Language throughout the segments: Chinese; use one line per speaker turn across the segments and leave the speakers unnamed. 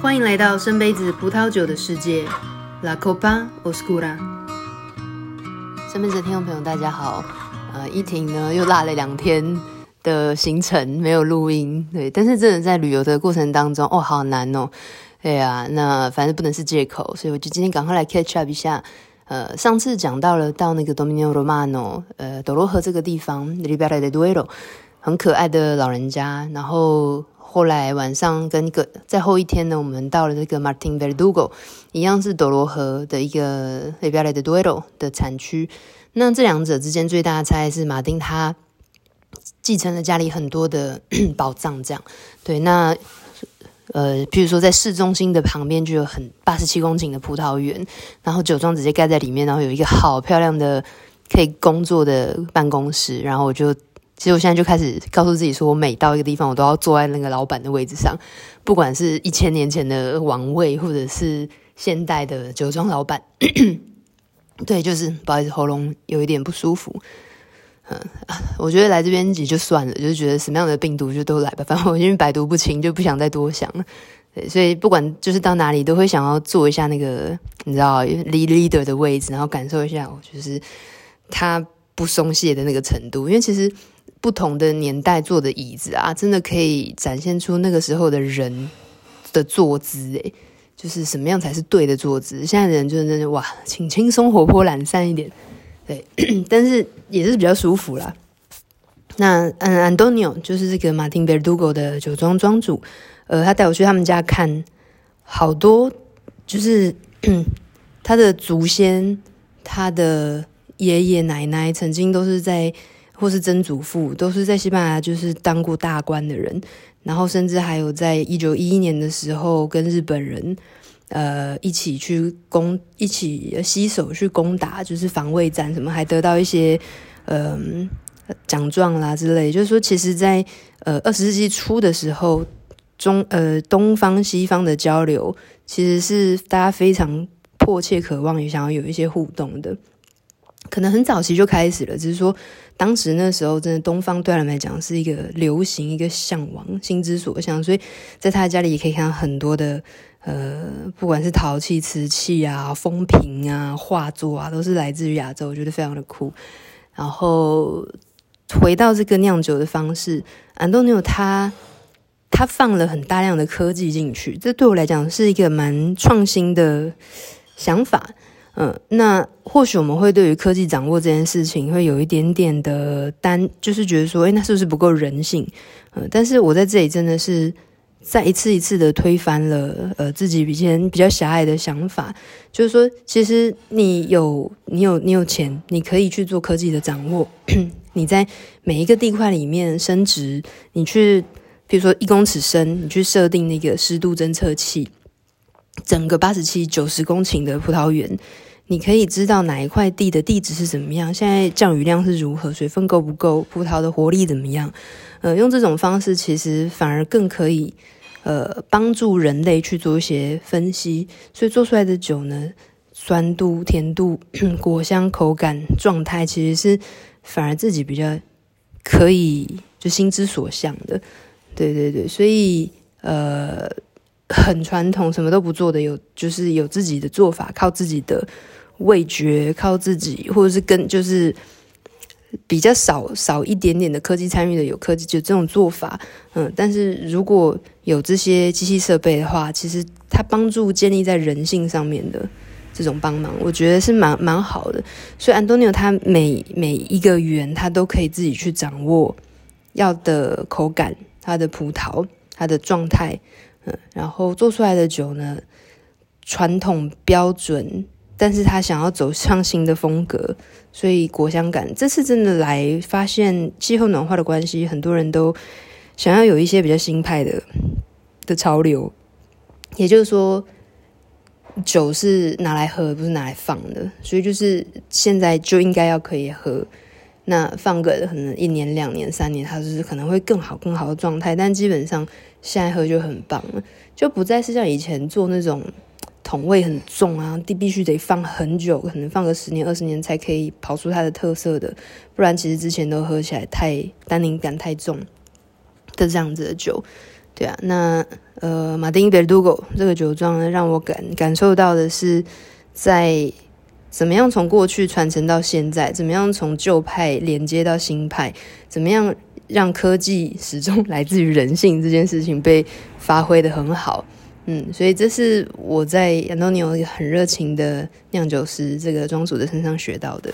欢迎来到深杯子葡萄酒的世界，La Copa Oscura。深杯子的听众朋友，大家好。呃，依婷呢又落了两天的行程，没有录音。对，但是真的在旅游的过程当中，哦，好难哦。对呀，那反正不能是借口，所以我就今天赶快来 catch up 一下。呃，上次讲到了到那个 Dominio Romano，呃，斗罗河这个地方 r i b e r a de Duero，很可爱的老人家，然后。后来晚上跟个在后一天呢，我们到了这个 Martin Verdugo，一样是斗罗河的一个 Ribera del Duero 的产区。那这两者之间最大的差异是，马丁他继承了家里很多的 宝藏，这样对。那呃，譬如说在市中心的旁边就有很八十七公顷的葡萄园，然后酒庄直接盖在里面，然后有一个好漂亮的可以工作的办公室，然后我就。其实我现在就开始告诉自己说，我每到一个地方，我都要坐在那个老板的位置上，不管是一千年前的王位，或者是现代的酒庄老板。对，就是不好意思，喉咙有一点不舒服。嗯，我觉得来这边也就算了，就是觉得什么样的病毒就都来吧，反正我因为百毒不侵，就不想再多想了。对，所以不管就是到哪里，都会想要坐一下那个你知道 leader 的位置，然后感受一下，就是他不松懈的那个程度，因为其实。不同的年代坐的椅子啊，真的可以展现出那个时候的人的坐姿诶，就是什么样才是对的坐姿。现在的人就是真的哇，请轻松活泼懒散一点，对，但是也是比较舒服啦。那嗯，Antonio 就是这个 Martin Verdugo 的酒庄庄主，呃，他带我去他们家看好多，就是 他的祖先、他的爷爷奶奶曾经都是在。或是曾祖父都是在西班牙，就是当过大官的人，然后甚至还有在一九一一年的时候跟日本人，呃，一起去攻，一起携手去攻打，就是防卫战什么，还得到一些呃奖状啦之类。就是说，其实在呃二十世纪初的时候，中呃东方西方的交流，其实是大家非常迫切渴望也想要有一些互动的。可能很早期就开始了，只是说当时那时候真的东方对他们来讲是一个流行、一个向往、心之所向，所以在他的家里也可以看到很多的呃，不管是陶器、瓷器啊、风瓶啊、画作啊，都是来自于亚洲，我觉得非常的酷。然后回到这个酿酒的方式，安东尼奥他他放了很大量的科技进去，这对我来讲是一个蛮创新的想法。嗯，那或许我们会对于科技掌握这件事情会有一点点的担，就是觉得说，诶，那是不是不够人性？嗯，但是我在这里真的是再一次一次的推翻了呃自己以前比较狭隘的想法，就是说，其实你有你有你有钱，你可以去做科技的掌握，你在每一个地块里面升值，你去，比如说一公尺深，你去设定那个湿度侦测器，整个八十七九十公顷的葡萄园。你可以知道哪一块地的地质是怎么样，现在降雨量是如何，水分够不够，葡萄的活力怎么样？呃，用这种方式其实反而更可以，呃，帮助人类去做一些分析。所以做出来的酒呢，酸度、甜度、果香、口感、状态，其实是反而自己比较可以就心之所向的。对对对，所以呃，很传统，什么都不做的，有就是有自己的做法，靠自己的。味觉靠自己，或者是跟就是比较少少一点点的科技参与的有科技，就这种做法，嗯，但是如果有这些机器设备的话，其实它帮助建立在人性上面的这种帮忙，我觉得是蛮蛮好的。所以安东尼他每每一个园，他都可以自己去掌握要的口感，它的葡萄，它的状态，嗯，然后做出来的酒呢，传统标准。但是他想要走向新的风格，所以果香感这次真的来发现气候暖化的关系，很多人都想要有一些比较新派的的潮流。也就是说，酒是拿来喝，不是拿来放的，所以就是现在就应该要可以喝。那放个可能一年、两年、三年，它是可能会更好、更好的状态。但基本上现在喝就很棒了，就不再是像以前做那种。桶味很重啊，地必须得放很久，可能放个十年二十年才可以跑出它的特色的，不然其实之前都喝起来太单宁感太重的这样子的酒，对啊，那呃，马丁贝杜戈这个酒庄呢，让我感感受到的是，在怎么样从过去传承到现在，怎么样从旧派连接到新派，怎么样让科技始终来自于人性这件事情被发挥得很好。嗯，所以这是我在安东尼奥很热情的酿酒师这个庄主的身上学到的。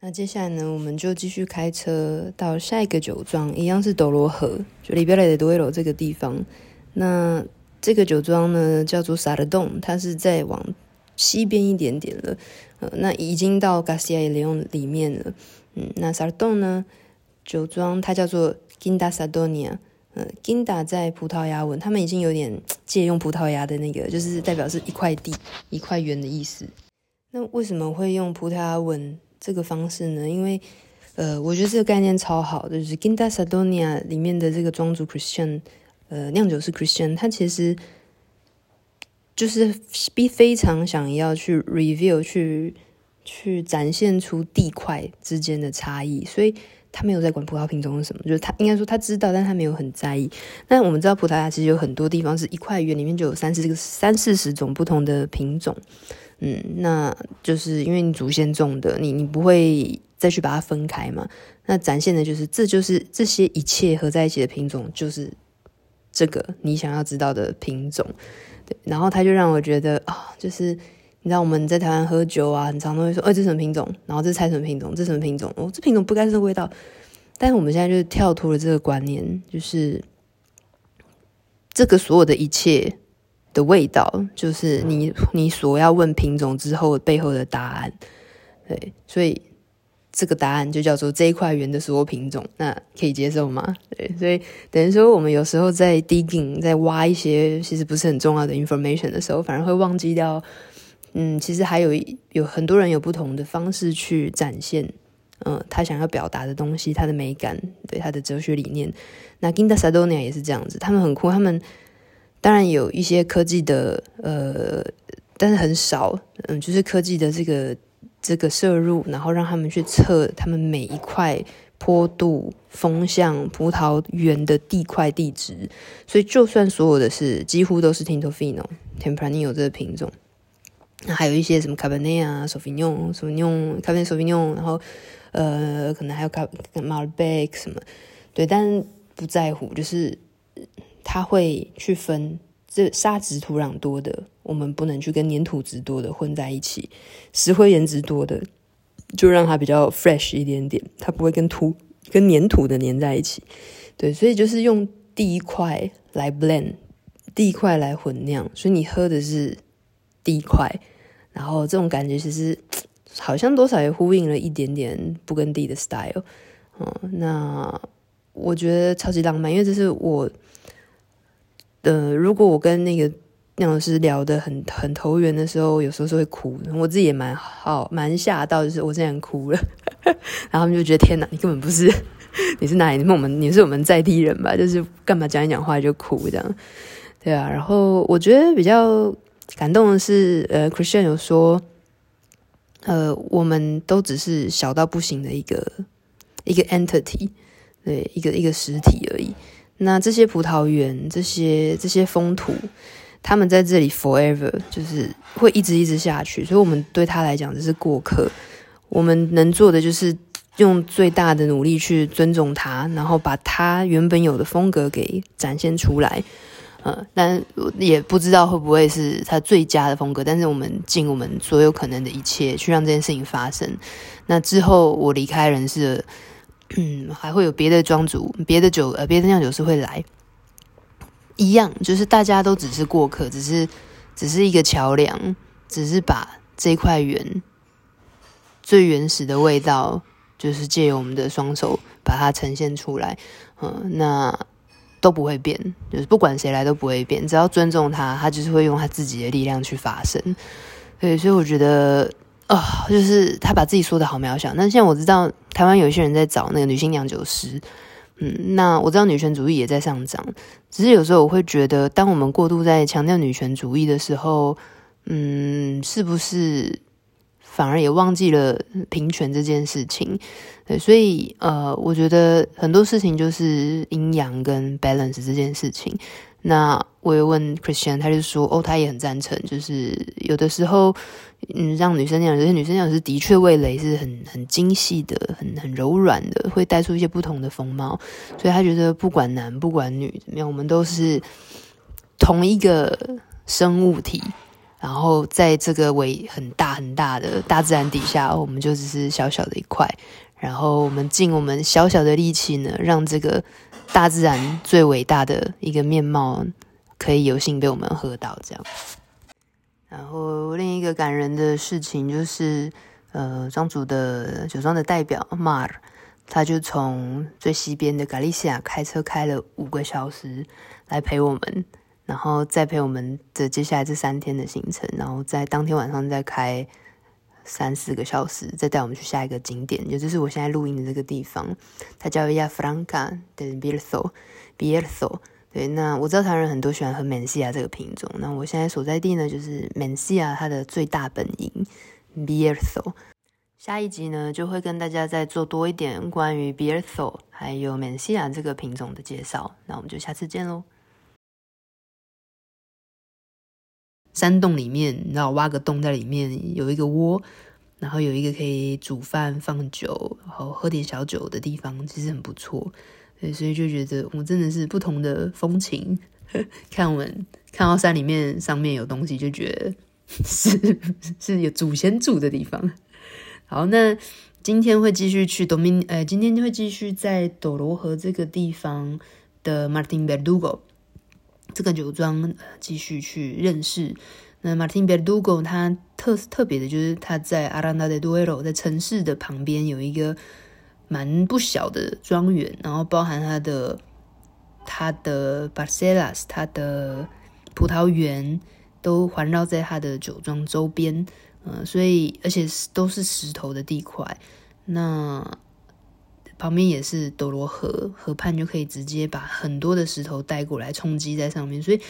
那接下来呢，我们就继续开车到下一个酒庄，一样是斗罗河，就里贝莱的多伊罗这个地方。那这个酒庄呢，叫做萨尔洞，它是在往西边一点点了。呃，那已经到加西亚伊雷翁里面了。嗯，那萨尔洞呢，酒庄它叫做金达萨多尼亚。呃，金达在葡萄牙文，他们已经有点借用葡萄牙的那个，就是代表是一块地、一块园的意思。那为什么会用葡萄牙文？这个方式呢，因为呃，我觉得这个概念超好的，就是 Quinta Sadoia 里面的这个庄主 Christian，呃，酿酒师 Christian，他其实就是非非常想要去 reveal，去去展现出地块之间的差异，所以他没有在管葡萄品种是什么，就是他应该说他知道，但他没有很在意。但我们知道葡萄牙其实有很多地方是一块园里面就有三四个三四十种不同的品种。嗯，那就是因为你祖先种的，你你不会再去把它分开嘛？那展现的就是，这就是这些一切合在一起的品种，就是这个你想要知道的品种。对，然后他就让我觉得啊，就是你知道我们在台湾喝酒啊，很常都会说，哎，这什么品种？然后这猜什么品种？这什么品种？哦，这品种不该是味道。但是我们现在就是跳脱了这个观念，就是这个所有的一切。的味道就是你你所要问品种之后背后的答案，对，所以这个答案就叫做这一块园的所有品种，那可以接受吗？对，所以等于说我们有时候在 digging 在挖一些其实不是很重要的 information 的时候，反而会忘记掉，嗯，其实还有有很多人有不同的方式去展现，嗯，他想要表达的东西，他的美感，对，他的哲学理念。那 Ginda Sadonia 也是这样子，他们很酷，他们。当然有一些科技的，呃，但是很少，嗯，就是科技的这个这个摄入，然后让他们去测他们每一块坡度、风向、葡萄园的地块地质，所以就算所有的是几乎都是 Tinto Fino、Tempranillo 这个品种，那还有一些什么 Cabernet 啊、Sauvignon、Sauvignon、Cabernet Sauvignon，然后呃，可能还有 Malbec 什么，对，但不在乎，就是。他会去分这沙质土壤多的，我们不能去跟粘土质多的混在一起；石灰岩质多的，就让它比较 fresh 一点点，它不会跟土跟粘土的粘在一起。对，所以就是用地块来 blend，地块来混酿，所以你喝的是地块，然后这种感觉其实好像多少也呼应了一点点布根地的 style。嗯，那我觉得超级浪漫，因为这是我。呃，如果我跟那个那老师聊得很很投缘的时候，有时候是会哭，我自己也蛮好蛮吓到，就是我竟然哭了，然后他们就觉得天哪，你根本不是，你是哪里？你们我们你是我们在地人吧？就是干嘛讲一讲话就哭这样，对啊。然后我觉得比较感动的是，呃，Christian 有说，呃，我们都只是小到不行的一个一个 entity，对，一个一个实体而已。那这些葡萄园，这些这些风土，他们在这里 forever，就是会一直一直下去。所以，我们对他来讲只是过客。我们能做的就是用最大的努力去尊重他，然后把他原本有的风格给展现出来。呃，但也不知道会不会是他最佳的风格。但是，我们尽我们所有可能的一切去让这件事情发生。那之后，我离开人世。嗯，还会有别的庄主、别的酒呃、别的酿酒师会来，一样就是大家都只是过客，只是只是一个桥梁，只是把这块园最原始的味道，就是借由我们的双手把它呈现出来。嗯，那都不会变，就是不管谁来都不会变，只要尊重他，他就是会用他自己的力量去发声。对，所以我觉得。啊、哦，就是他把自己说的好渺小。但现在我知道台湾有一些人在找那个女性酿酒师，嗯，那我知道女权主义也在上涨。只是有时候我会觉得，当我们过度在强调女权主义的时候，嗯，是不是反而也忘记了平权这件事情。对，所以呃，我觉得很多事情就是阴阳跟 balance 这件事情。那我也问 Christian，他就说，哦，他也很赞成，就是有的时候，嗯，让女生那样，有些女生那样是的确味蕾是很很精细的，很很柔软的，会带出一些不同的风貌。所以他觉得不管男不管女怎么样，我们都是同一个生物体，然后在这个伟很大很大的大自然底下，我们就只是小小的一块，然后我们尽我们小小的力气呢，让这个。大自然最伟大的一个面貌，可以有幸被我们喝到这样。然后另一个感人的事情就是，呃，庄主的酒庄的代表 Mar，他就从最西边的 Galicia 开车开了五个小时来陪我们，然后再陪我们的接下来这三天的行程，然后在当天晚上再开。三四个小时，再带我们去下一个景点，也就是我现在录音的这个地方，它叫 Via Franca del Bierzo，Bierzo。对，那我知道台湾人很多喜欢喝 Mencía 这个品种，那我现在所在地呢，就是 Mencía 它的最大本营 Bierzo。下一集呢，就会跟大家再做多一点关于 Bierzo 还有 Mencía 这个品种的介绍，那我们就下次见喽。山洞里面，然后挖个洞在里面有一个窝，然后有一个可以煮饭、放酒，然后喝点小酒的地方，其实很不错。对，所以就觉得我们真的是不同的风情。看我们看到山里面上面有东西，就觉得是 是有祖先住的地方。好，那今天会继续去 Domin，呃，今天就会继续在斗罗河这个地方的 Martin Verdugo。这个酒庄继续去认识。那 Martin Verdugo 它特特别的就是它在 Aranda de Duero 在城市的旁边有一个蛮不小的庄园，然后包含它的它的 Parcelas 它的葡萄园都环绕在它的酒庄周边。呃，所以而且都是石头的地块。那旁边也是斗罗河，河畔就可以直接把很多的石头带过来冲击在上面，所以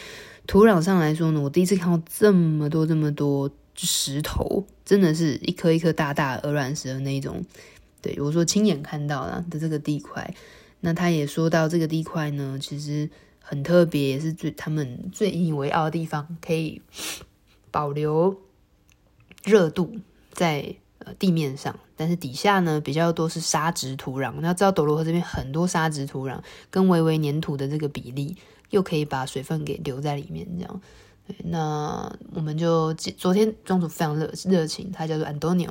土壤上来说呢，我第一次看到这么多这么多石头，真的是一颗一颗大大鹅卵石的那种。对，我说亲眼看到了的这个地块，那他也说到这个地块呢，其实很特别，也是最他们最引以为傲的地方，可以保留热度在。地面上，但是底下呢，比较多是沙质土壤。那知道斗罗河这边很多沙质土壤跟微微黏土的这个比例，又可以把水分给留在里面，这样。对，那我们就昨天庄主非常热热情，他叫做 Antonio，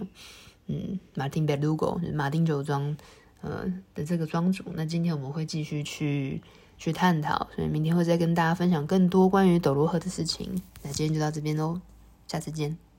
嗯，Martin Verdugo，马丁酒庄，呃的这个庄主。那今天我们会继续去去探讨，所以明天会再跟大家分享更多关于斗罗河的事情。那今天就到这边喽，下次见。